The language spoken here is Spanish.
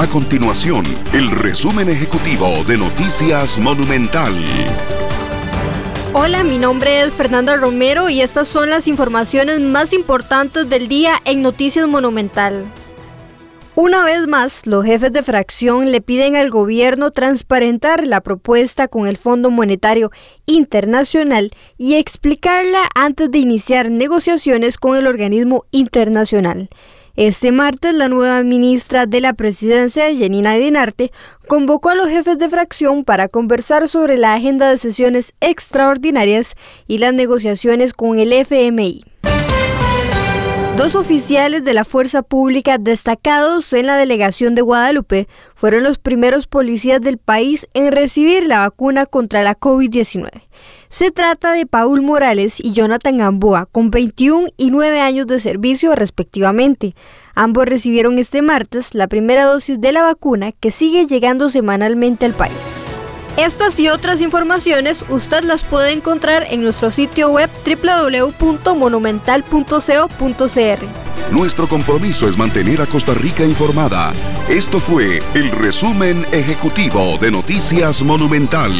A continuación, el resumen ejecutivo de Noticias Monumental. Hola, mi nombre es Fernanda Romero y estas son las informaciones más importantes del día en Noticias Monumental. Una vez más, los jefes de fracción le piden al gobierno transparentar la propuesta con el Fondo Monetario Internacional y explicarla antes de iniciar negociaciones con el organismo internacional. Este martes, la nueva ministra de la Presidencia, Janina Dinarte, convocó a los jefes de fracción para conversar sobre la agenda de sesiones extraordinarias y las negociaciones con el FMI. Dos oficiales de la fuerza pública destacados en la delegación de Guadalupe fueron los primeros policías del país en recibir la vacuna contra la COVID-19. Se trata de Paul Morales y Jonathan Gamboa, con 21 y 9 años de servicio respectivamente. Ambos recibieron este martes la primera dosis de la vacuna que sigue llegando semanalmente al país. Estas y otras informaciones usted las puede encontrar en nuestro sitio web www.monumental.co.cr. Nuestro compromiso es mantener a Costa Rica informada. Esto fue el resumen ejecutivo de Noticias Monumental.